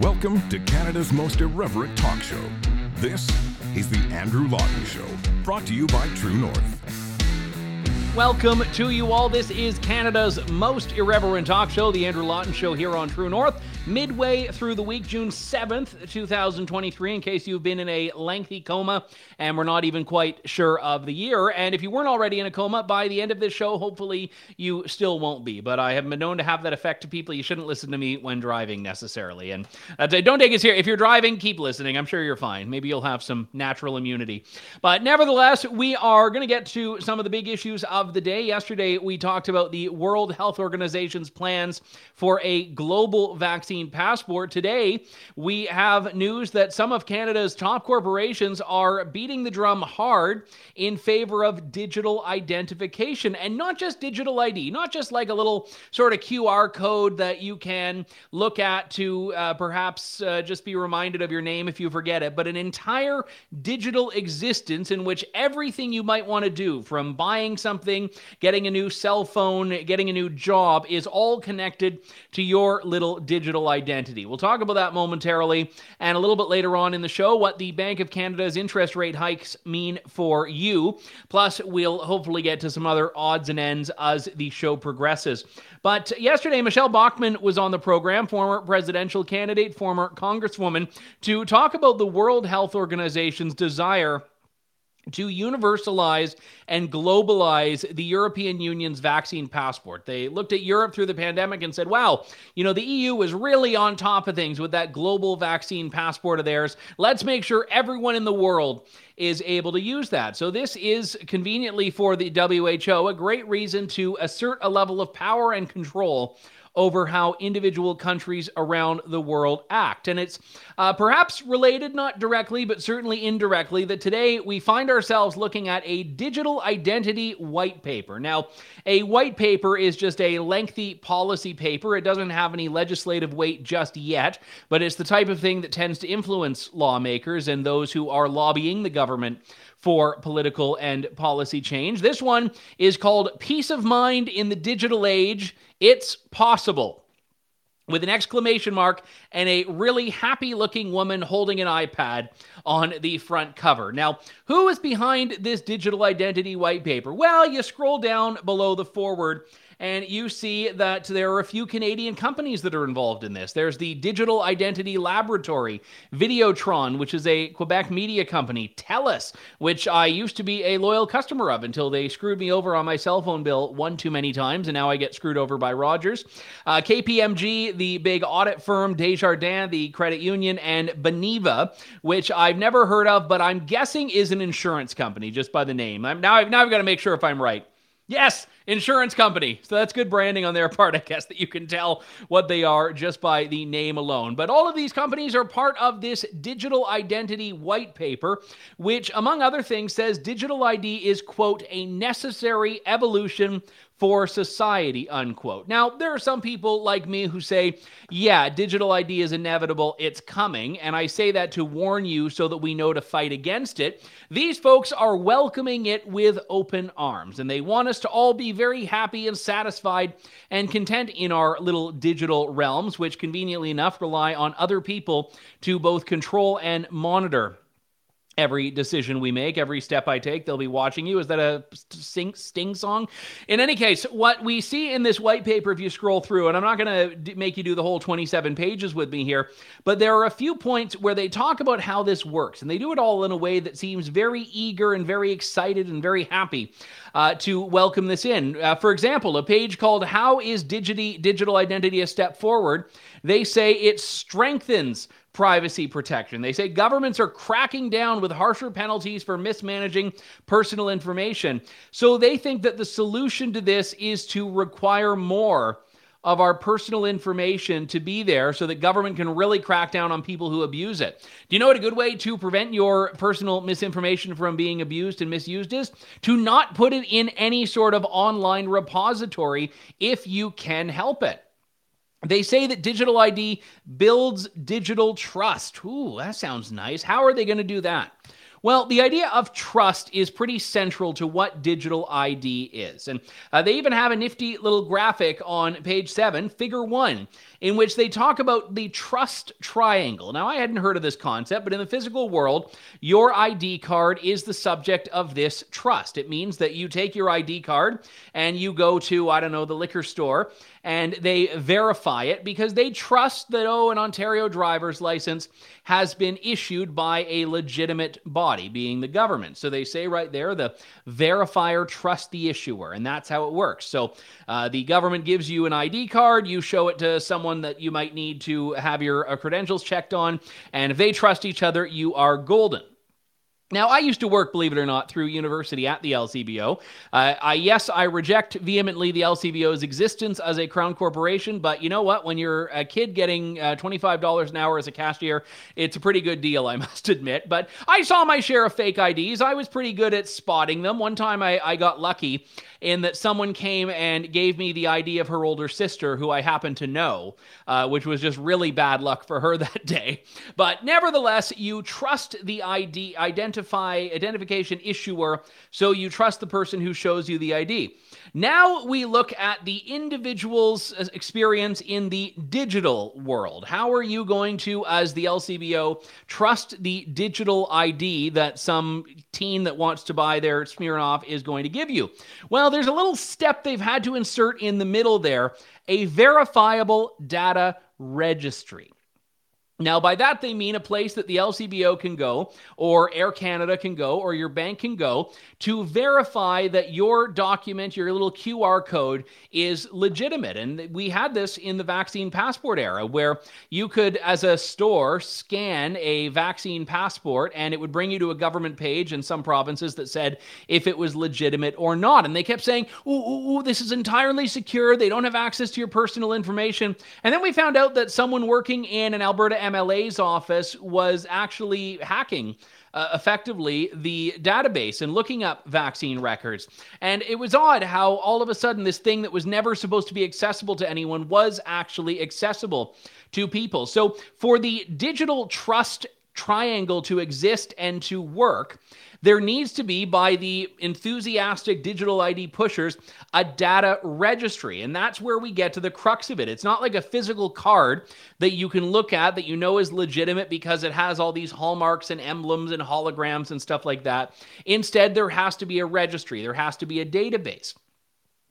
Welcome to Canada's most irreverent talk show. This is The Andrew Lawton Show, brought to you by True North. Welcome to you all. This is Canada's most irreverent talk show, The Andrew Lawton Show, here on True North. Midway through the week, June 7th, 2023, in case you've been in a lengthy coma and we're not even quite sure of the year. And if you weren't already in a coma, by the end of this show, hopefully you still won't be. But I have been known to have that effect to people. You shouldn't listen to me when driving necessarily. And uh, don't take us here. If you're driving, keep listening. I'm sure you're fine. Maybe you'll have some natural immunity. But nevertheless, we are going to get to some of the big issues of the day. Yesterday, we talked about the World Health Organization's plans for a global vaccine passport. Today, we have news that some of Canada's top corporations are beating the drum hard in favor of digital identification and not just digital ID, not just like a little sort of QR code that you can look at to uh, perhaps uh, just be reminded of your name if you forget it, but an entire digital existence in which everything you might want to do from buying something, getting a new cell phone, getting a new job is all connected to your little digital identity. We'll talk about that momentarily and a little bit later on in the show what the Bank of Canada's interest rate hikes mean for you. Plus, we'll hopefully get to some other odds and ends as the show progresses. But yesterday, Michele Bachmann was on the program, former presidential candidate, former congresswoman, to talk about the World Health Organization's desire to universalize and globalize the European Union's vaccine passport. They looked at Europe through the pandemic and said, wow, you know, the EU was really on top of things with that global vaccine passport of theirs. Let's make sure everyone in the world is able to use that. So, this is conveniently for the WHO a great reason to assert a level of power and control over how individual countries around the world act. And it's uh, perhaps related, not directly, but certainly indirectly, that today we find ourselves looking at a digital identity white paper. Now, a white paper is just a lengthy policy paper. It doesn't have any legislative weight just yet, but it's the type of thing that tends to influence lawmakers and those who are lobbying the government for political and policy change. This one is called Peace of Mind in the Digital Age. It's possible. With an exclamation mark and a really happy looking woman holding an iPad on the front cover. Now, who is behind this digital identity white paper? Well, you scroll down below the forward and you see that there are a few Canadian companies that are involved in this. There's the Digital Identity Laboratory, Videotron, which is a Quebec media company, TELUS, which I used to be a loyal customer of until they screwed me over on my cell phone bill one too many times, and now I get screwed over by Rogers. Uh, KPMG, the big audit firm, Desjardins, the credit union, and Beneva, which I've never heard of, but I'm guessing is an insurance company just by the name. I'm, now, I've, now I've got to make sure if I'm right. Yes, insurance company. So that's good branding on their part, I guess, that you can tell what they are just by the name alone. But all of these companies are part of this digital identity white paper, which, among other things, says digital ID is, quote, a necessary evolution for society, unquote. Now, there are some people like me who say, yeah, digital ID is inevitable, it's coming, and I say that to warn you so that we know to fight against it. These folks are welcoming it with open arms, and they want us to all be very happy and satisfied and content in our little digital realms, which conveniently enough rely on other people to both control and monitor every decision we make, every step I take, they'll be watching you. Is that a sing, Sting song? In any case, what we see in this white paper, if you scroll through, and I'm not going to make you do the whole 27 pages with me here, but there are a few points where they talk about how this works, and they do it all in a way that seems very eager and very excited and very happy uh, to welcome this in. Uh, for example, a page called How is Digital Identity a Step Forward? They say it strengthens privacy protection. They say governments are cracking down with harsher penalties for mismanaging personal information. So they think that the solution to this is to require more of our personal information to be there so that government can really crack down on people who abuse it. Do you know what a good way to prevent your personal misinformation from being abused and misused is? To not put it in any sort of online repository if you can help it. They say that digital ID builds digital trust. Ooh, that sounds nice. How are they going to do that? Well, the idea of trust is pretty central to what digital ID is. And uh, they even have a nifty little graphic on page seven, figure one, in which they talk about the trust triangle. Now, I hadn't heard of this concept, but in the physical world, your ID card is the subject of this trust. It means that you take your ID card and you go to, I don't know, the liquor store and they verify it because they trust that, oh, an Ontario driver's license has been issued by a legitimate body, being the government. So they say right there, the verifier trusts the issuer, and that's how it works. So uh, the government gives you an ID card, you show it to someone that you might need to have your uh, credentials checked on, and if they trust each other, you are golden. Now, I used to work, believe it or not, through university at the LCBO. Uh, I yes, I reject vehemently the LCBO's existence as a crown corporation, but you know what? When you're a kid getting uh, $25 an hour as a cashier, it's a pretty good deal, I must admit. But I saw my share of fake IDs. I was pretty good at spotting them. One time I, I got lucky in that someone came and gave me the ID of her older sister, who I happen to know, uh, which was just really bad luck for her that day. But nevertheless, you trust the ID identify identification issuer, so you trust the person who shows you the ID. Now we look at the individual's uh, experience in the digital world. How are you going to, as the LCBO, trust the digital ID that some teen that wants to buy their Smirnoff is going to give you? Well, there's a little step they've had to insert in the middle there a verifiable data registry. Now, by that, they mean a place that the LCBO can go, or Air Canada can go, or your bank can go to verify that your document, your little QR code, is legitimate. And we had this in the vaccine passport era where you could, as a store, scan a vaccine passport and it would bring you to a government page in some provinces that said if it was legitimate or not. And they kept saying, ooh, ooh, ooh this is entirely secure. They don't have access to your personal information. And then we found out that someone working in an Alberta MLA's office was actually hacking uh, effectively the database and looking up vaccine records. And it was odd how all of a sudden this thing that was never supposed to be accessible to anyone was actually accessible to people. So for the digital trust triangle to exist and to work, there needs to be, by the enthusiastic digital ID pushers, a data registry. And that's where we get to the crux of it. It's not like a physical card that you can look at that you know is legitimate because it has all these hallmarks and emblems and holograms and stuff like that. Instead, there has to be a registry, there has to be a database.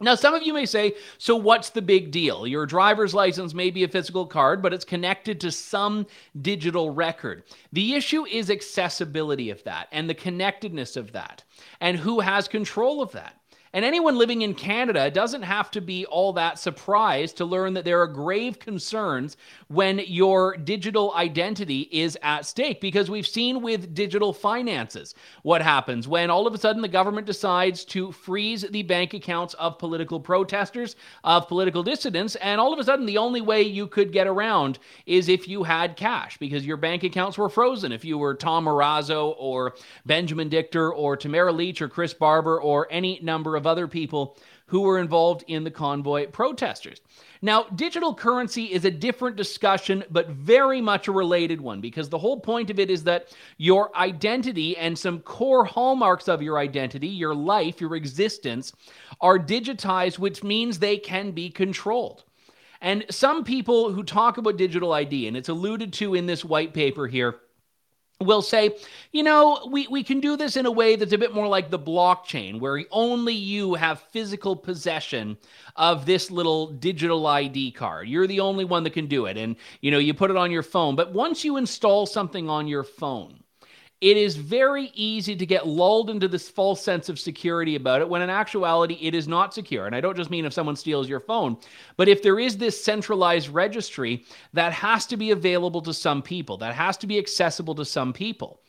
Now, some of you may say, so what's the big deal? Your driver's license may be a physical card, but it's connected to some digital record. The issue is accessibility of that and the connectedness of that, and who has control of that. And anyone living in Canada doesn't have to be all that surprised to learn that there are grave concerns when your digital identity is at stake. Because we've seen with digital finances what happens when all of a sudden the government decides to freeze the bank accounts of political protesters, of political dissidents, and all of a sudden the only way you could get around is if you had cash because your bank accounts were frozen. If you were Tom Marazzo or Benjamin Dichter or Tamara Lich or Chris Barber or any number of of other people who were involved in the convoy protesters. Now, digital currency is a different discussion, but very much a related one because the whole point of it is that your identity and some core hallmarks of your identity, your life, your existence, are digitized, which means they can be controlled. And some people who talk about digital ID, and it's alluded to in this white paper here, will say, you know, we, we can do this in a way that's a bit more like the blockchain, where only you have physical possession of this little digital ID card. You're the only one that can do it. And, you know, you put it on your phone. But once you install something on your phone, it is very easy to get lulled into this false sense of security about it when in actuality it is not secure. And I don't just mean if someone steals your phone, but if there is this centralized registry that has to be available to some people, that has to be accessible to some people.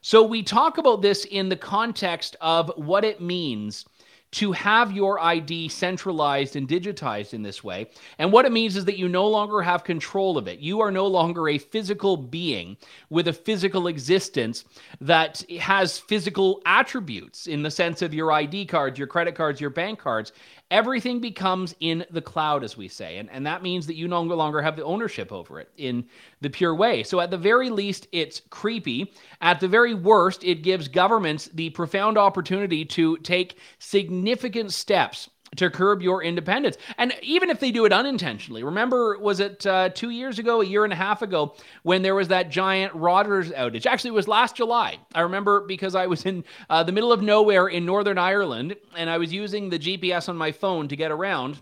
So we talk about this in the context of what it means to have your ID centralized and digitized in this way. And what it means is that you no longer have control of it. You are no longer a physical being with a physical existence that has physical attributes in the sense of your ID cards, your credit cards, your bank cards. Everything becomes in the cloud, as we say. And, and that means that you no longer have the ownership over it in the pure way. So, at the very least, it's creepy. At the very worst, it gives governments the profound opportunity to take significant steps to curb your independence. And even if they do it unintentionally, remember, was it uh, two years ago, a year and a half ago, when there was that giant Rogers outage? Actually, it was last July. I remember because I was in uh, the middle of nowhere in Northern Ireland and I was using the GPS on my phone to get around.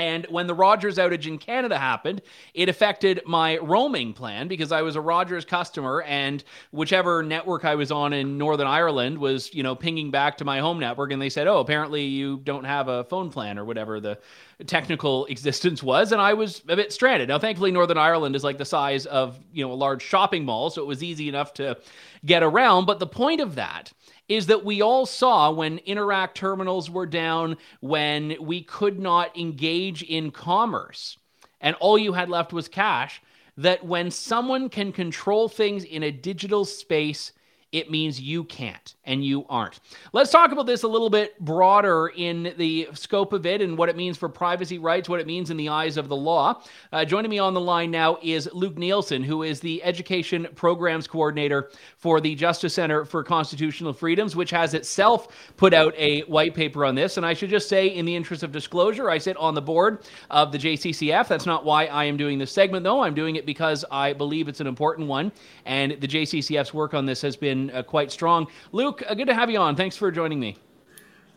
And when the Rogers outage in Canada happened, it affected my roaming plan because I was a Rogers customer and whichever network I was on in Northern Ireland was, you know, pinging back to my home network and they said, "Oh, apparently you don't have a phone plan or whatever the technical existence was." And I was a bit stranded. Now, thankfully Northern Ireland is like the size of, you know, a large shopping mall, so it was easy enough to get around, but the point of that is that we all saw when Interac terminals were down, when we could not engage in commerce, and all you had left was cash, that when someone can control things in a digital space, it means you can't and you aren't. Let's talk about this a little bit broader in the scope of it and what it means for privacy rights, what it means in the eyes of the law. Uh, joining me on the line now is Luke Neilson, who is the Education Programs Coordinator for the Justice Center for Constitutional Freedoms, which has itself put out a white paper on this. And I should just say, in the interest of disclosure, I sit on the board of the JCCF. That's not why I am doing this segment, though. I'm doing it because I believe it's an important one. And the JCCF's work on this has been uh, quite strong. Luke, uh, good to have you on. Thanks for joining me.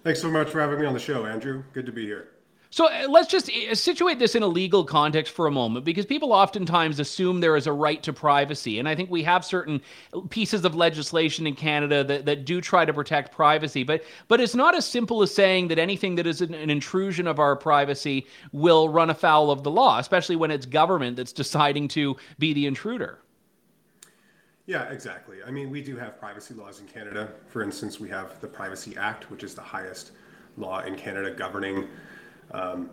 Thanks so much for having me on the show, Andrew. Good to be here. So uh, let's just uh, situate this in a legal context for a moment because people oftentimes assume there is a right to privacy. And I think we have certain pieces of legislation in Canada that, that do try to protect privacy. But, but it's not as simple as saying that anything that is an, an intrusion of our privacy will run afoul of the law, especially when it's government that's deciding to be the intruder. Yeah, exactly. I mean, we do have privacy laws in Canada. For instance, we have the Privacy Act, which is the highest law in Canada governing um,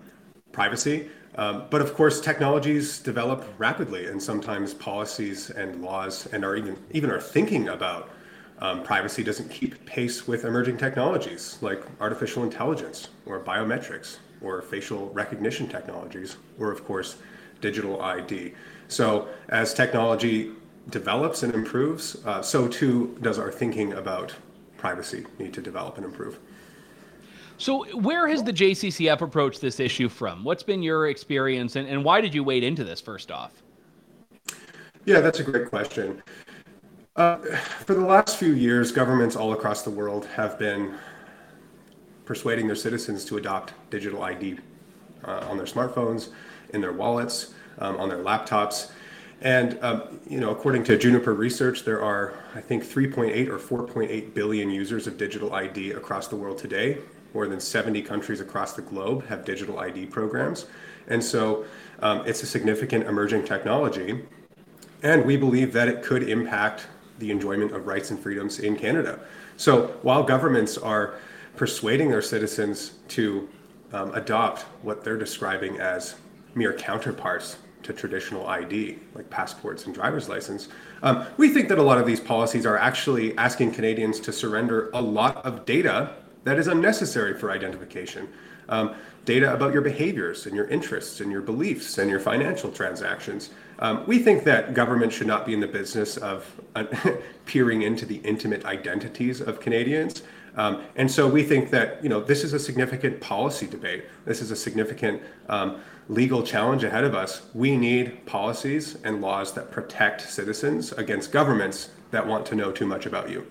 privacy. Um, but of course, technologies develop rapidly, and sometimes policies and laws, and are even even our thinking about um, privacy doesn't keep pace with emerging technologies like artificial intelligence or biometrics or facial recognition technologies, or of course, digital ID. So as technology develops and improves, uh, so too does our thinking about privacy need to develop and improve. So, where has the JCCF approached this issue from? What's been your experience, and, and why did you wade into this first off? Yeah, that's a great question. Uh, for the last few years, governments all across the world have been persuading their citizens to adopt digital ID uh, on their smartphones, in their wallets, um, on their laptops. And um, you know, according to Juniper Research, there are I think 3.8 or 4.8 billion users of digital ID across the world today. More than 70 countries across the globe have digital ID programs, and so um, it's a significant emerging technology. And we believe that it could impact the enjoyment of rights and freedoms in Canada. So while governments are persuading their citizens to um, adopt what they're describing as mere counterparts to traditional ID, like passports and driver's license. Um, we think that a lot of these policies are actually asking Canadians to surrender a lot of data that is unnecessary for identification. Um, data about your behaviors and your interests and your beliefs and your financial transactions. Um, we think that government should not be in the business of uh, peering into the intimate identities of Canadians. Um, and so we think that you know this is a significant policy debate. This is a significant um, legal challenge ahead of us. We need policies and laws that protect citizens against governments that want to know too much about you.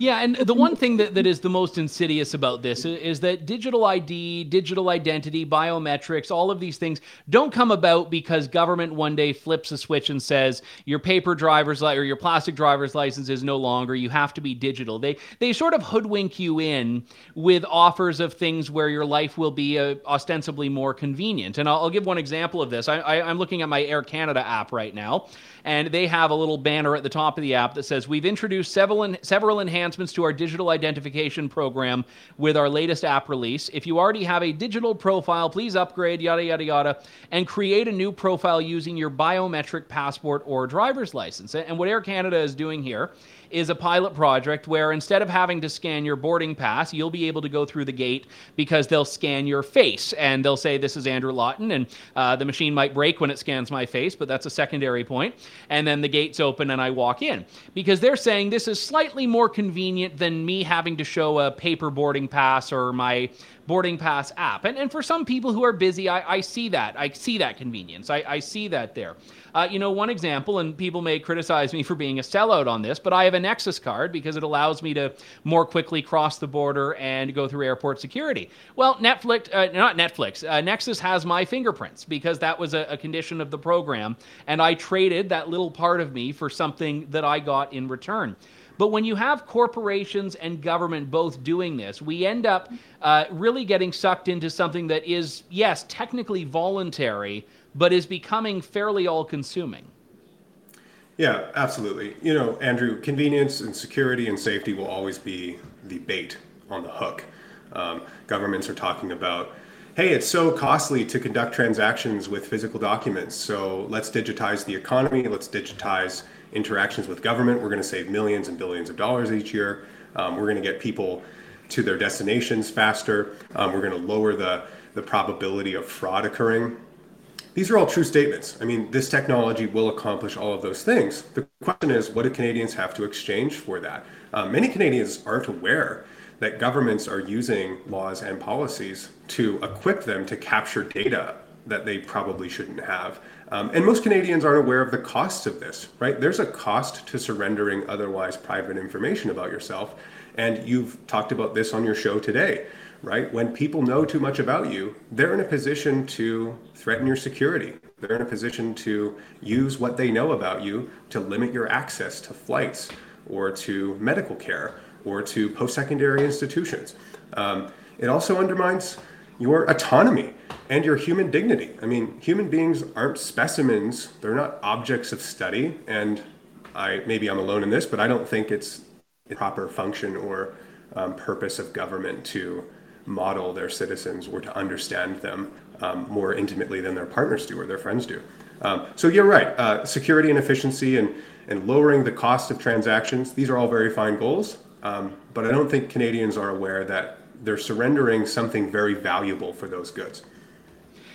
Yeah, and the one thing that, that is the most insidious about this is that digital ID, digital identity, biometrics, all of these things don't come about because government one day flips a switch and says your paper driver's li- or your plastic driver's license is no longer. You have to be digital. They they sort of hoodwink you in with offers of things where your life will be uh, ostensibly more convenient. And I'll, I'll, give one example of this. I, I, I'm looking at my Air Canada app right now, and they have a little banner at the top of the app that says we've introduced several several enhanced enhancements to our digital identification program with our latest app release. If you already have a digital profile, please upgrade, yada, yada, yada, and create a new profile using your biometric passport or driver's license. And what Air Canada is doing here is a pilot project where instead of having to scan your boarding pass, you'll be able to go through the gate because they'll scan your face and they'll say, This is Andrew Lawton. And uh, the machine might break when it scans my face, but that's a secondary point. And then the gate's open and I walk in because they're saying this is slightly more convenient than me having to show a paper boarding pass or my boarding pass app. And, and for some people who are busy, I, I see that. I see that convenience. I, I see that there. Uh, you know, one example, and people may criticize me for being a sellout on this, but I have a Nexus card because it allows me to more quickly cross the border and go through airport security. Well, Netflix, uh, not Netflix, uh, Nexus has my fingerprints because that was a, a condition of the program, and I traded that little part of me for something that I got in return. But when you have corporations and government both doing this, we end up uh, really getting sucked into something that is, yes, technically voluntary, but is becoming fairly all consuming. Yeah, absolutely. You know, Andrew, convenience and security and safety will always be the bait on the hook. Um, governments are talking about, hey, it's so costly to conduct transactions with physical documents. So let's digitize the economy. Let's digitize interactions with government. We're going to save millions and billions of dollars each year. Um, we're going to get people to their destinations faster. Um, we're going to lower the, the probability of fraud occurring. These are all true statements. I mean, this technology will accomplish all of those things. The question is, what do Canadians have to exchange for that? Uh, many Canadians aren't aware that governments are using laws and policies to equip them to capture data that they probably shouldn't have. Um, and most Canadians aren't aware of the costs of this, right? There's a cost to surrendering otherwise private information about yourself. And you've talked about this on your show today right? When people know too much about you, they're in a position to threaten your security. They're in a position to use what they know about you to limit your access to flights or to medical care or to post secondary institutions. Um, it also undermines your autonomy and your human dignity. I mean, human beings aren't specimens, they're not objects of study. And I maybe I'm alone in this, but I don't think it's a proper function or um, purpose of government to model their citizens or to understand them um, more intimately than their partners do or their friends do. Um, so you're right. Uh, security and efficiency and, and lowering the cost of transactions, these are all very fine goals. Um, but I don't think Canadians are aware that they're surrendering something very valuable for those goods.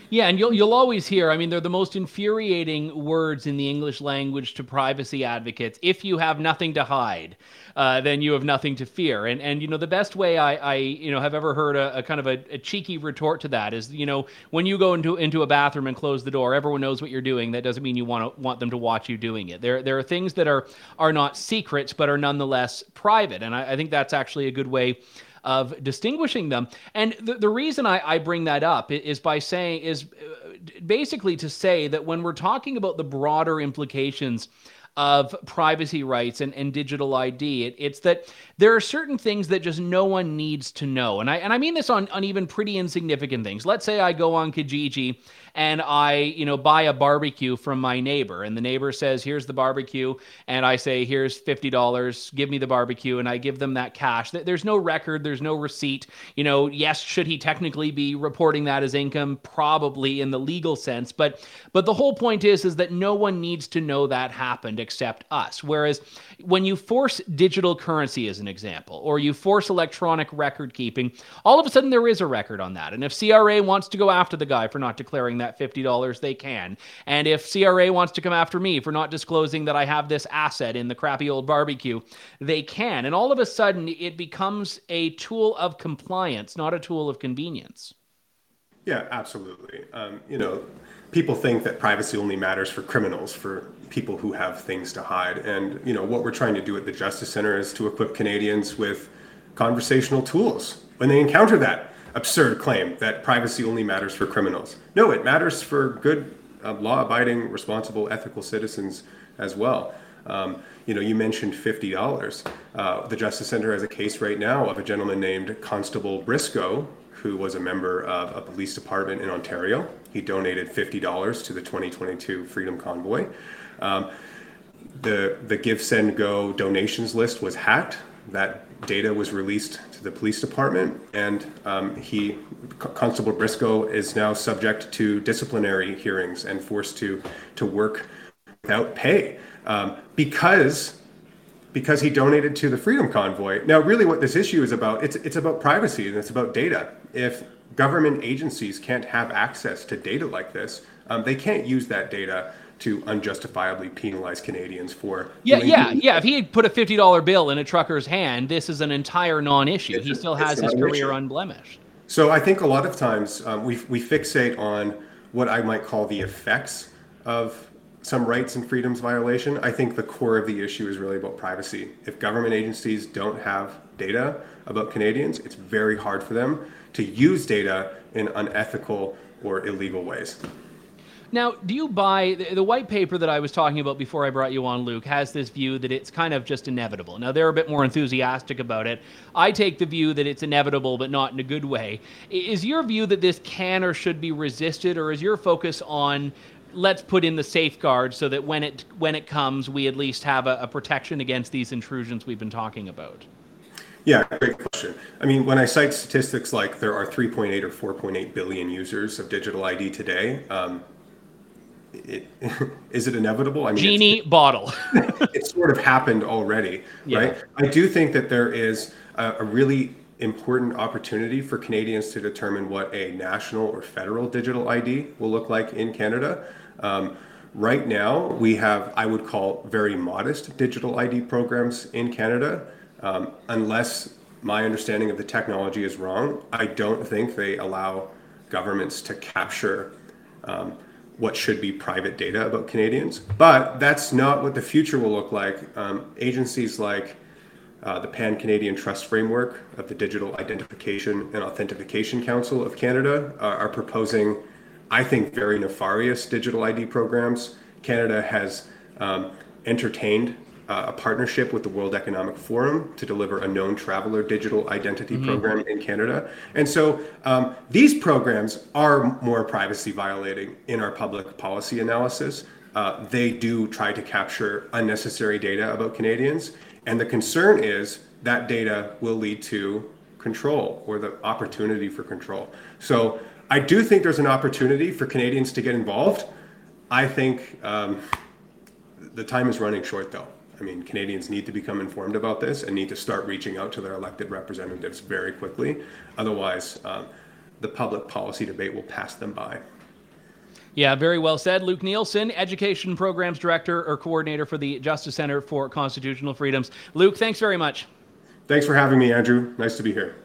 Yeah, and you'll you'll always hear. I mean, they're the most infuriating words in the English language to privacy advocates. If you have nothing to hide, uh, then you have nothing to fear. And and you know the best way I, I you know have ever heard a, a kind of a, a, cheeky retort to that is you know when you go into into a bathroom and close the door, everyone knows what you're doing. That doesn't mean you want to want them to watch you doing it. There there are things that are are not secrets but are nonetheless private, and I, I think that's actually a good way of distinguishing them. And the, the reason I, I bring that up is by saying, is uh, basically to say that when we're talking about the broader implications of privacy rights and, and digital ID. It, it's that there are certain things that just no one needs to know. And I and I mean this on, on even pretty insignificant things. Let's say I go on Kijiji and I, you know, buy a barbecue from my neighbor and the neighbor says, "Here's the barbecue." And I say, "Here's $50. Give me the barbecue." And I give them that cash. There's no record, there's no receipt. You know, yes, should he technically be reporting that as income? Probably in the legal sense, but but the whole point is is that no one needs to know that happened except us. Whereas when you force digital currency as an example or you force electronic record keeping, all of a sudden there is a record on that. And if CRA wants to go after the guy for not declaring that that $50, they can. And if CRA wants to come after me for not disclosing that I have this asset in the crappy old barbecue, they can. And all of a sudden, it becomes a tool of compliance, not a tool of convenience. Yeah, absolutely. Um, you know, people think that privacy only matters for criminals, for people who have things to hide. And, you know, what we're trying to do at the Justice Center is to equip Canadians with conversational tools when they encounter that absurd claim that privacy only matters for criminals. No, it matters for good, uh, law-abiding, responsible, ethical citizens as well. Um, you know, you mentioned fifty dollars. Uh, the Justice Center has a case right now of a gentleman named Constable Briscoe, who was a member of a police department in Ontario. He donated fifty dollars to the 2022 Freedom Convoy. Um, the the GiveSendGo donations list was hacked that data was released to the police department, and um, he, Constable Briscoe, is now subject to disciplinary hearings and forced to to work without pay um, because because he donated to the Freedom Convoy. Now, really, what this issue is about it's it's about privacy and it's about data. If government agencies can't have access to data like this, um, they can't use that data to unjustifiably penalize Canadians for. Yeah, yeah, yeah. If he had put a fifty dollar bill in a trucker's hand, this is an entire non-issue. It's, he still has his career unblemished. So I think a lot of times um, we we fixate on what I might call the effects of some rights and freedoms violation. I think the core of the issue is really about privacy. If government agencies don't have data about Canadians, it's very hard for them to use data in unethical or illegal ways. Now, do you buy the, the, white paper that I was talking about before I brought you on, Luke, has this view that it's kind of just inevitable. Now, they're a bit more enthusiastic about it. I take the view that it's inevitable, but not in a good way. Is your view that this can or should be resisted, or is your focus on let's put in the safeguards so that when it when it comes, we at least have a, a protection against these intrusions we've been talking about? Yeah, great question. I mean, when I cite statistics like there are 3.8 or 4.8 billion users of digital ID today, um, it, is it inevitable? I mean, genie bottle. it's sort of happened already, yeah. right? I do think that there is a, a, really important opportunity for Canadians to determine what a national or federal digital ID will look like in Canada. Um, right now, we have, I would call, very modest digital ID programs in Canada. Um, unless my understanding of the technology is wrong, I don't think they allow governments to capture um, what should be private data about Canadians. But that's not what the future will look like. Um, agencies like uh, the Pan Canadian Trust Framework of the Digital Identification and Authentication Council of Canada uh, are proposing, I think, very nefarious digital ID programs. Canada has um, entertained uh, a partnership with the World Economic Forum to deliver a known traveler digital identity mm-hmm. program in Canada. And so um, these programs are more privacy violating in our public policy analysis. Uh, they do try to capture unnecessary data about Canadians. And the concern is that data will lead to control or the opportunity for control. So I do think there's an opportunity for Canadians to get involved. I think um, the time is running short though. I mean, Canadians need to become informed about this and need to start reaching out to their elected representatives very quickly. Otherwise, um, the public policy debate will pass them by. Yeah, very well said. Luke Neilson, Education Programs Director or Coordinator for the Justice Center for Constitutional Freedoms. Luke, thanks very much. Thanks for having me, Andrew. Nice to be here.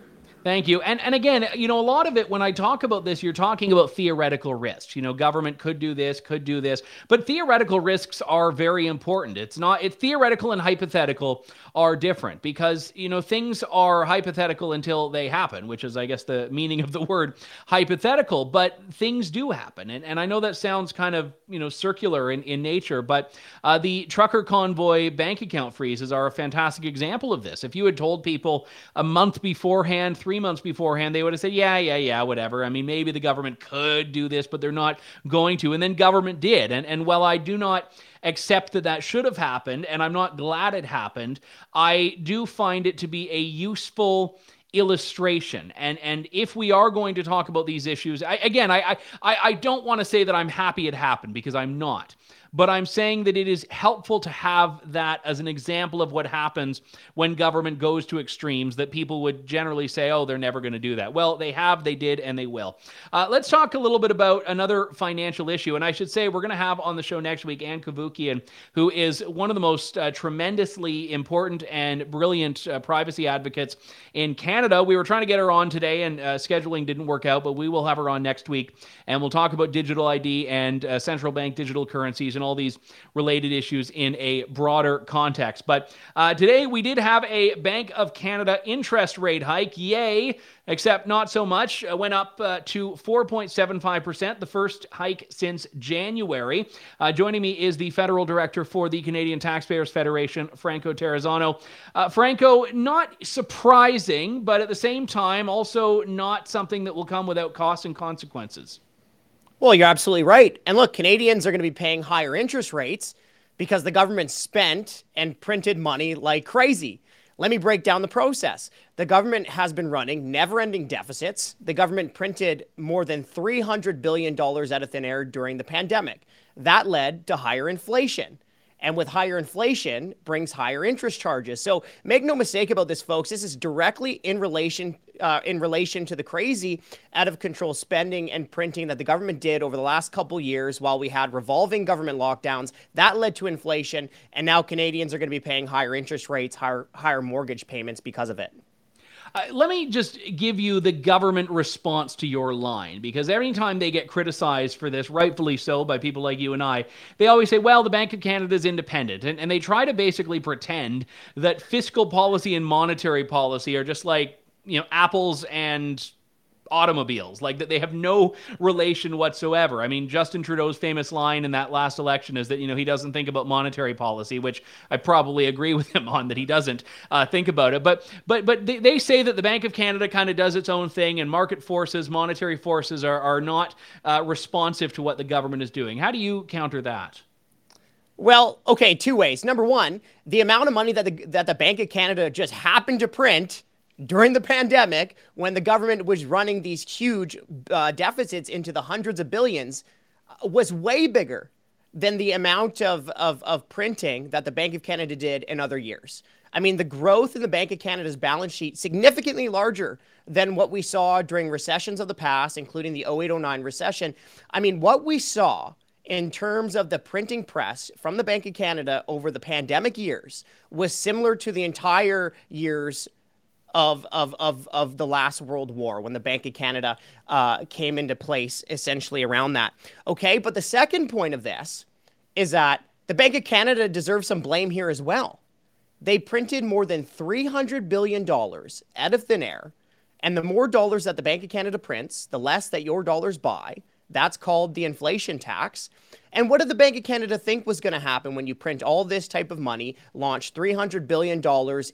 Thank you. And and again, you know, a lot of it when I talk about this, you're talking about theoretical risks. You know, government could do this, could do this, but theoretical risks are very important. It's not it's theoretical and hypothetical are different because, you know, things are hypothetical until they happen, which is I guess the meaning of the word hypothetical, but things do happen. And and I know that sounds kind of, you know, circular in, in nature, but uh, the trucker convoy bank account freezes are a fantastic example of this. If you had told people a month beforehand, three months beforehand, they would have said, yeah, yeah, yeah, whatever. I mean, maybe the government could do this, but they're not going to. And then government did. And, and while I do not accept that that should have happened, and I'm not glad it happened, I do find it to be a useful illustration and and if we are going to talk about these issues I, again I, I i don't want to say that i'm happy it happened because i'm not but I'm saying that it is helpful to have that as an example of what happens when government goes to extremes that people would generally say, oh, they're never going to do that. Well, they have, they did, and they will. Uh, let's talk a little bit about another financial issue. And I should say, we're going to have on the show next week Ann Cavoukian, who is one of the most uh, tremendously important and brilliant uh, privacy advocates in Canada. We were trying to get her on today, and uh, scheduling didn't work out, but we will have her on next week. And we'll talk about digital ID and uh, central bank digital currencies and all these related issues in a broader context. But uh, today we did have a Bank of Canada interest rate hike. Yay! Except not so much. Uh, went up uh, to 4.75%, the first hike since January. Uh, joining me is the federal director for the Canadian Taxpayers Federation, Franco Terrazzano. Uh, Franco, not surprising, but at the same time, also not something that will come without costs and consequences. Well, you're absolutely right. And look, Canadians are going to be paying higher interest rates because the government spent and printed money like crazy. Let me break down the process. The government has been running never ending deficits. The government printed more than $300 billion out of thin air during the pandemic. That led to higher inflation. And with higher inflation brings higher interest charges. So make no mistake about this, folks. This is directly in relation uh, in relation to the crazy out of control spending and printing that the government did over the last couple years while we had revolving government lockdowns. That led to inflation, and now Canadians are going to be paying higher interest rates, higher higher mortgage payments because of it. Uh, let me just give you the government response to your line because every time they get criticized for this, rightfully so, by people like you and I, they always say, well, the Bank of Canada is independent. And, and they try to basically pretend that fiscal policy and monetary policy are just like, you know, apples and automobiles, like that they have no relation whatsoever. I mean, Justin Trudeau's famous line in that last election is that, you know, he doesn't think about monetary policy, which I probably agree with him on that he doesn't uh, think about it. But but but they, they say that the Bank of Canada kind of does its own thing and market forces, monetary forces are, are not uh, responsive to what the government is doing. How do you counter that? Well, okay, two ways. Number one, the amount of money that the, that the Bank of Canada just happened to print during the pandemic when the government was running these huge uh, deficits into the hundreds of billions uh, was way bigger than the amount of, of, of printing that the Bank of Canada did in other years. I mean, the growth in the Bank of Canada's balance sheet significantly larger than what we saw during recessions of the past, including the 0809 recession. I mean, what we saw in terms of the printing press from the Bank of Canada over the pandemic years was similar to the entire years of, of, of, of the last World War when the Bank of Canada uh, came into place essentially around that. Okay, but the second point of this is that the Bank of Canada deserves some blame here as well. They printed more than $300 billion out of thin air. And the more dollars that the Bank of Canada prints, the less that your dollars buy. That's called the inflation tax. And what did the Bank of Canada think was going to happen when you print all this type of money, launch $300 billion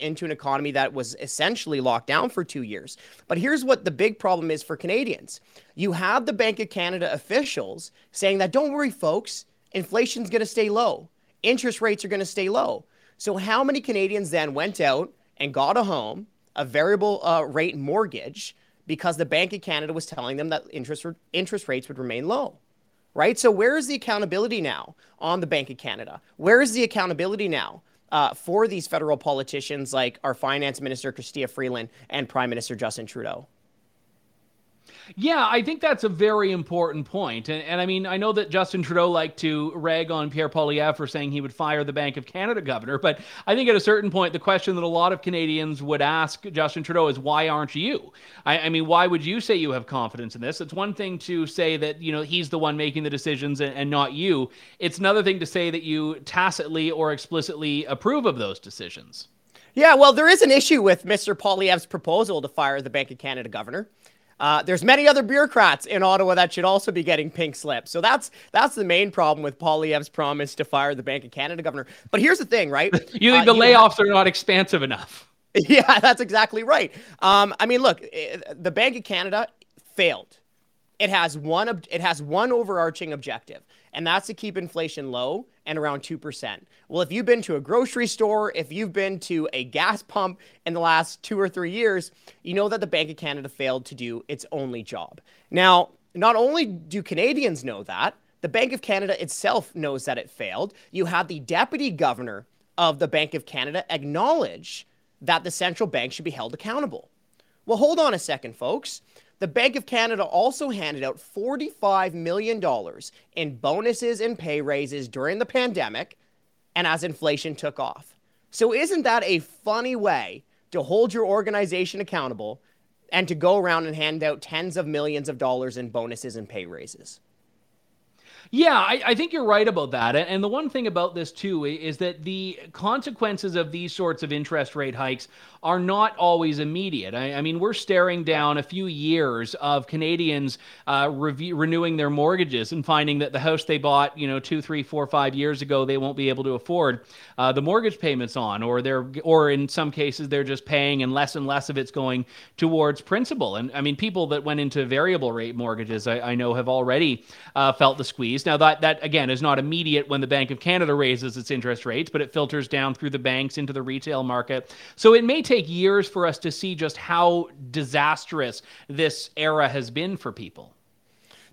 into an economy that was essentially locked down for two years? But here's what the big problem is for Canadians you have the Bank of Canada officials saying that, don't worry, folks, inflation's going to stay low, interest rates are going to stay low. So, how many Canadians then went out and got a home, a variable uh, rate mortgage, because the Bank of Canada was telling them that interest, interest rates would remain low? right? So where is the accountability now on the Bank of Canada? Where is the accountability now uh, for these federal politicians like our finance minister, Chrystia Freeland, and Prime Minister Justin Trudeau? Yeah, I think that's a very important point. And, and I mean, I know that Justin Trudeau liked to rag on Pierre Poilievre for saying he would fire the Bank of Canada governor. But I think at a certain point, the question that a lot of Canadians would ask Justin Trudeau is, why aren't you? I, I mean, why would you say you have confidence in this? It's one thing to say that, you know, he's the one making the decisions and, and not you. It's another thing to say that you tacitly or explicitly approve of those decisions. Yeah, well, there is an issue with Mr. Poilievre's proposal to fire the Bank of Canada governor. Uh, there's many other bureaucrats in Ottawa that should also be getting pink slips. So that's that's the main problem with Poilievre's promise to fire the Bank of Canada governor. But here's the thing, right? you think uh, the layoffs have... are not expansive enough? Yeah, that's exactly right. Um, I mean, look, eh, the Bank of Canada failed. It has one. It has one overarching objective, and that's to keep inflation low and around 2%. Well, if you've been to a grocery store, if you've been to a gas pump in the last two or three years, you know that the Bank of Canada failed to do its only job. Now, not only do Canadians know that, the Bank of Canada itself knows that it failed. You had the deputy governor of the Bank of Canada acknowledge that the central bank should be held accountable. Well, hold on a second, folks. The Bank of Canada also handed out $45 million in bonuses and pay raises during the pandemic and as inflation took off. So, isn't that a funny way to hold your organization accountable and to go around and hand out tens of millions of dollars in bonuses and pay raises? Yeah, I, I, think you're right about that. And the one thing about this, too, is that the consequences of these sorts of interest rate hikes are not always immediate. I, I mean, we're staring down a few years of Canadians uh, renewing their mortgages and finding that the house they bought, you know, two, three, four, five years ago, they won't be able to afford uh, the mortgage payments on, or they're, or in some cases, they're just paying and less and less of it's going towards principal. And I mean, people that went into variable rate mortgages, I, I know, have already uh, felt the squeeze Now, that, that again is not immediate when the Bank of Canada raises its interest rates, but it filters down through the banks into the retail market. So it may take years for us to see just how disastrous this era has been for people.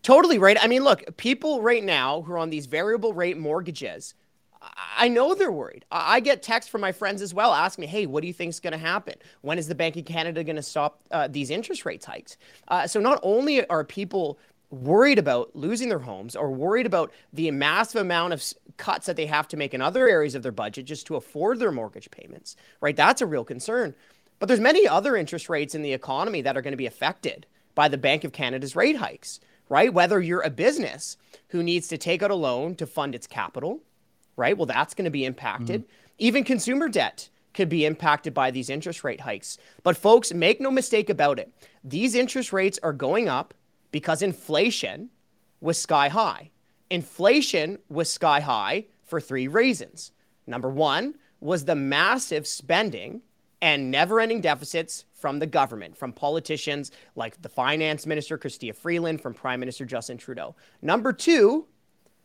Totally right. I mean, look, people right now who are on these variable rate mortgages, I know they're worried. I get texts from my friends as well asking me, hey, what do you think is going to happen? When is the Bank of Canada going to stop uh, these interest rate hikes? Uh, so not only are people worried about losing their homes or worried about the massive amount of cuts that they have to make in other areas of their budget just to afford their mortgage payments, right? That's a real concern. But there's many other interest rates in the economy that are going to be affected by the Bank of Canada's rate hikes, right? Whether you're a business who needs to take out a loan to fund its capital, right? Well, that's going to be impacted. Mm-hmm. Even consumer debt could be impacted by these interest rate hikes. But folks, make no mistake about it. These interest rates are going up because inflation was sky high. Inflation was sky high for three reasons. Number one was the massive spending and never ending deficits from the government, from politicians like the finance minister, Chrystia Freeland, from Prime Minister Justin Trudeau. Number two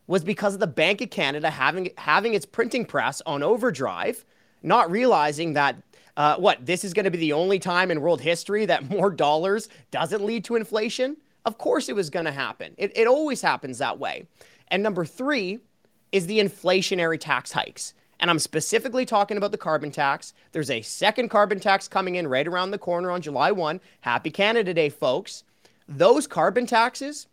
was because of the Bank of Canada having, having its printing press on overdrive, not realizing that uh, what this is going to be the only time in world history that more dollars doesn't lead to inflation. Of course, it was going to happen. It, it always happens that way. And number three is the inflationary tax hikes. And I'm specifically talking about the carbon tax. There's a second carbon tax coming in right around the corner on July 1. Happy Canada Day, folks. Those carbon taxes,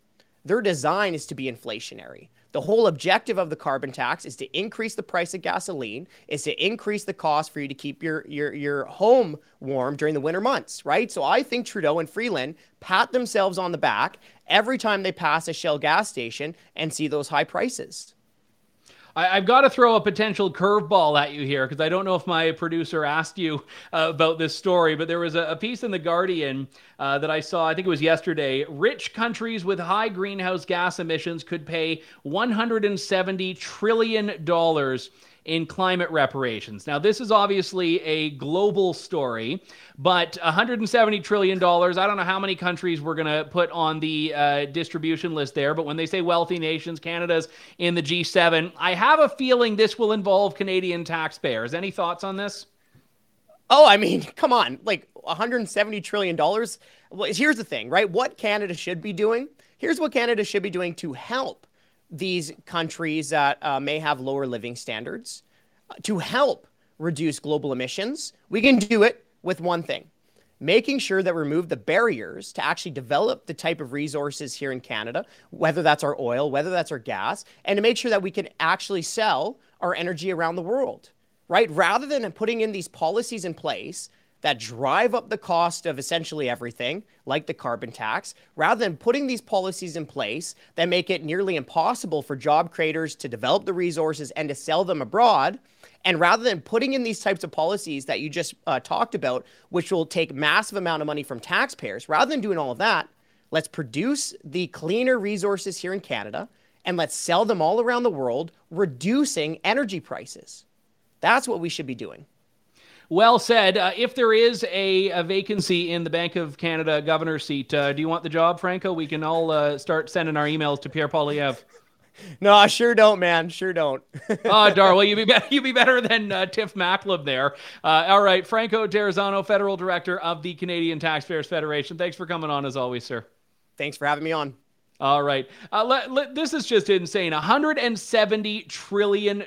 their design is to be inflationary. The whole objective of the carbon tax is to increase the price of gasoline, is to increase the cost for you to keep your your your home warm during the winter months, right? So I think Trudeau and Freeland pat themselves on the back every time they pass a Shell gas station and see those high prices. I, have got to throw a potential curveball at you here because I don't know if my producer asked you uh, about this story, but there was a, a piece in The Guardian uh, that I saw, I think it was yesterday. Rich countries with high greenhouse gas emissions could pay $170 trillion in climate reparations. Now, this is obviously a global story, but $170 trillion, I don't know how many countries we're going to put on the uh, distribution list there, but when they say wealthy nations, Canada's in the G7. I have a feeling this will involve Canadian taxpayers. Any thoughts on this? Oh, I mean, come on. Like $170 trillion. Well, here's the thing, right? What Canada should be doing. Here's what Canada should be doing to help these countries that uh, may have lower living standards to help reduce global emissions. We can do it with one thing making sure that we remove the barriers to actually develop the type of resources here in Canada, whether that's our oil, whether that's our gas, and to make sure that we can actually sell our energy around the world, right? Rather than putting in these policies in place that drive up the cost of essentially everything, like the carbon tax, rather than putting these policies in place that make it nearly impossible for job creators to develop the resources and to sell them abroad. And rather than putting in these types of policies that you just uh, talked about, which will take massive amount of money from taxpayers, rather than doing all of that, let's produce the cleaner resources here in Canada and let's sell them all around the world, reducing energy prices. That's what we should be doing. Well said. Uh, if there is a, a, vacancy in the Bank of Canada governor seat, uh, do you want the job, Franco? We can all uh, start sending our emails to Pierre Poilievre. No, I sure don't, man. Sure don't. oh, Dar, well, you be better. You be better than uh, Tiff Macklem there. Uh, all right, Franco Terrazzano, federal director of the Canadian Taxpayers Federation. Thanks for coming on, as always, sir. Thanks for having me on. All right. Uh, let, let, this is just insane. $170 trillion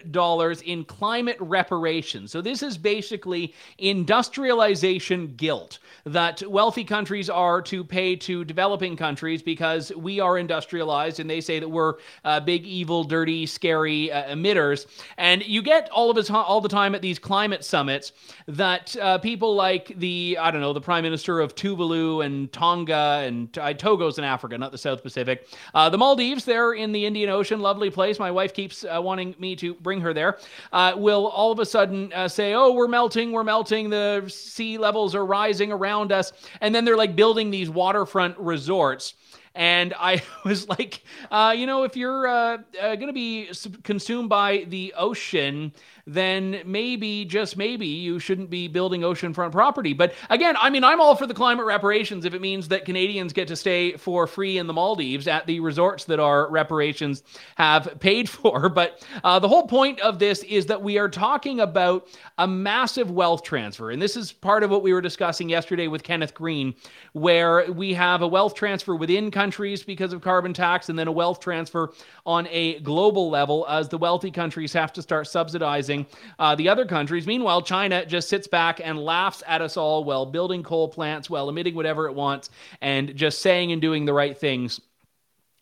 in climate reparations. So, this is basically industrialization guilt that wealthy countries are to pay to developing countries because we are industrialized and they say that we're uh, big, evil, dirty, scary uh, emitters. And you get all of us all the time at these climate summits that uh, people like the, I don't know, the prime minister of Tuvalu and Tonga and uh, Togo's in Africa, not the South Pacific uh, the Maldives, they're in the Indian Ocean, lovely place. My wife keeps uh, wanting me to bring her there. Uh, will all of a sudden uh, say, "Oh, we're melting, we're melting. The sea levels are rising around us," and then they're like building these waterfront resorts And I was like, uh, you know, if you're uh, going to be consumed by the ocean, then maybe, just maybe, you shouldn't be building oceanfront property. But again, I mean, I'm all for the climate reparations if it means that Canadians get to stay for free in the Maldives at the resorts that our reparations have paid for. But uh, the whole point of this is that we are talking about a massive wealth transfer. And this is part of what we were discussing yesterday with Kenneth Green, where we have a wealth transfer within countries because of carbon tax and then a wealth transfer on a global level as the wealthy countries have to start subsidizing uh, the other countries. Meanwhile, China just sits back and laughs at us all while building coal plants, while emitting whatever it wants, and just saying and doing the right things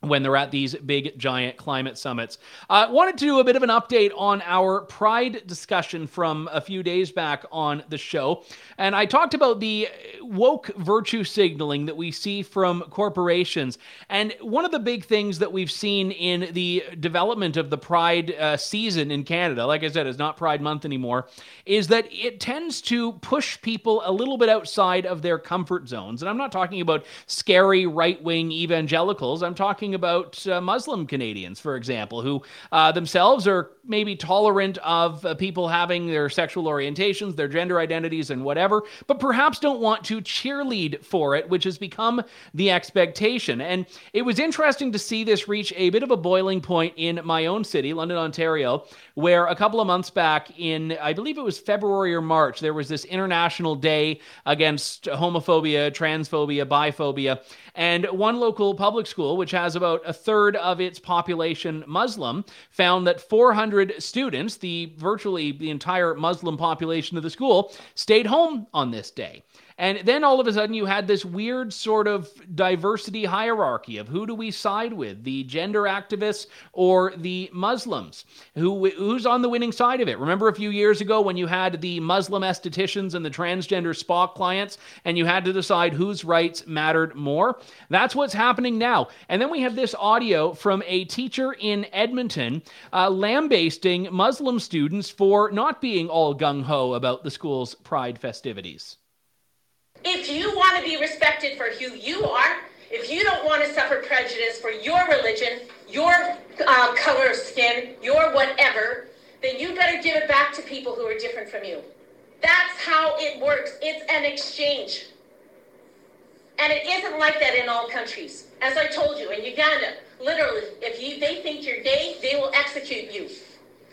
when they're at these big giant climate summits. I uh, wanted to do a bit of an update on our pride discussion from a few days back on the show. And I talked about the woke virtue signaling that we see from corporations. And one of the big things that we've seen in the development of the pride uh, season in Canada, like I said, it's not Pride Month anymore, is that it tends to push people a little bit outside of their comfort zones. And I'm not talking about scary right wing evangelicals. I'm talking talking about uh, Muslim Canadians, for example, who uh, themselves are maybe tolerant of uh, people having their sexual orientations, their gender identities, and whatever, but perhaps don't want to cheerlead for it, which has become the expectation. And it was interesting to see this reach a bit of a boiling point in my own city, London, Ontario, where a couple of months back in, I believe it was February or March, there was this International Day against homophobia, transphobia, biphobia. And one local public school, which has about a third of its population Muslim, found that 400 students, the virtually the entire Muslim population of the school, stayed home on this day. And then all of a sudden, you had this weird sort of diversity hierarchy of who do we side with, the gender activists or the Muslims? Who who's on the winning side of it? Remember a few years ago when you had the Muslim estheticians and the transgender spa clients, and you had to decide whose rights mattered more? That's what's happening now. And then we have this audio from a teacher in Edmonton uh, lambasting Muslim students for not being all gung ho about the school's pride festivities. If you want to be respected for who you are, if you don't want to suffer prejudice for your religion, your uh, color of skin, your whatever, then you better give it back to people who are different from you. That's how it works. It's an exchange. And it isn't like that in all countries. As I told you, in Uganda, literally, if you they think you're gay, they will execute you.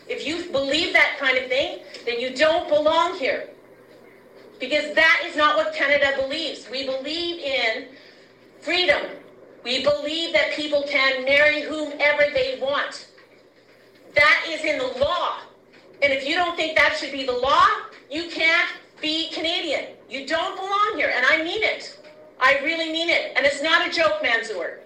If you believe that kind of thing, then you don't belong here because that is not what Canada believes. We believe in freedom. We believe that people can marry whomever they want. That is in the law. And if you don't think that should be the law, you can't be Canadian. You don't belong here. And I mean it. I really mean it. And it's not a joke, Mansour.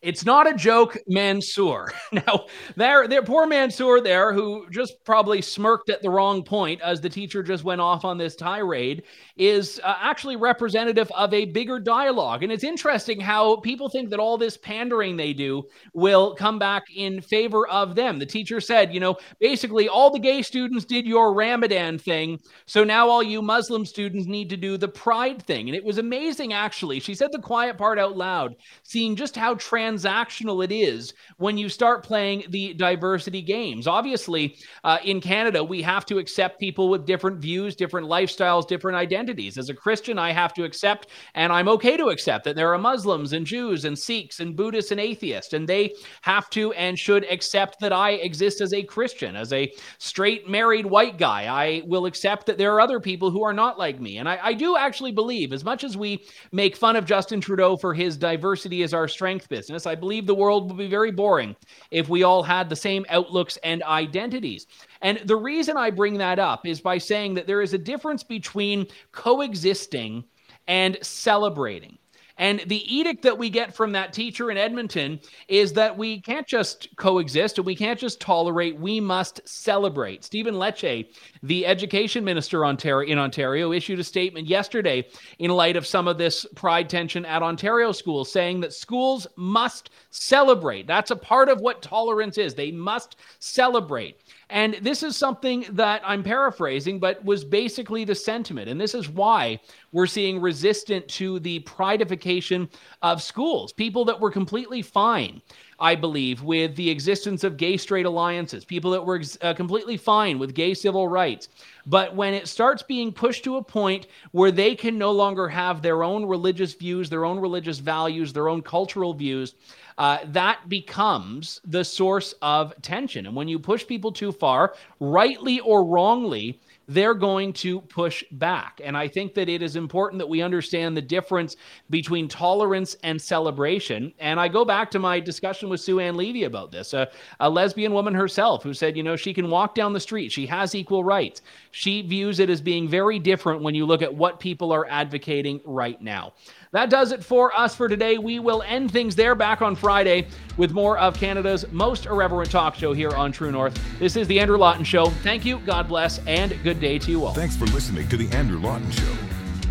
It's not a joke, Mansoor. now, there, there, poor Mansoor there, who just probably smirked at the wrong point as the teacher just went off on this tirade, is uh, actually representative of a bigger dialogue. And it's interesting how people think that all this pandering they do will come back in favor of them. The teacher said, you know, basically all the gay students did your Ramadan thing, so now all you Muslim students need to do the pride thing. And it was amazing, actually. She said the quiet part out loud, seeing just how transactional it is when you start playing the diversity games. Obviously, uh, in Canada, we have to accept people with different views, different lifestyles, different identities. As a Christian, I have to accept, and I'm okay to accept, that there are Muslims and Jews and Sikhs and Buddhists and atheists, and they have to and should accept that I exist as a Christian, as a straight married white guy. I will accept that there are other people who are not like me. And I, I do actually believe, as much as we make fun of Justin Trudeau for his diversity as our strength business, I believe the world would be very boring if we all had the same outlooks and identities. And the reason I bring that up is by saying that there is a difference between coexisting and celebrating. And the edict that we get from that teacher in Edmonton is that we can't just coexist and we can't just tolerate, we must celebrate. Stephen Lecce, the education minister in Ontario, issued a statement yesterday in light of some of this pride tension at Ontario schools, saying that schools must celebrate. That's a part of what tolerance is. They must celebrate. And this is something that I'm paraphrasing, but was basically the sentiment. And this is why we're seeing resistant to the prideification of schools, people that were completely fine I believe, with the existence of gay straight alliances, people that were uh, completely fine with gay civil rights. But when it starts being pushed to a point where they can no longer have their own religious views, their own religious values, their own cultural views, uh, that becomes the source of tension. And when you push people too far, rightly or wrongly, they're going to push back. And I think that it is important that we understand the difference between tolerance and celebration. And I go back to my discussion with Sue Ann Levy about this, a, a lesbian woman herself who said, you know, she can walk down the street, she has equal rights. She views it as being very different when you look at what people are advocating right now. That does it for us for today. We will end things there back on Friday with more of Canada's most irreverent talk show here on True North. This is The Andrew Lawton Show. Thank you, God bless, and good day to you all. Thanks for listening to The Andrew Lawton Show.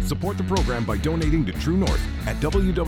Support the program by donating to True North at www.tnc.news.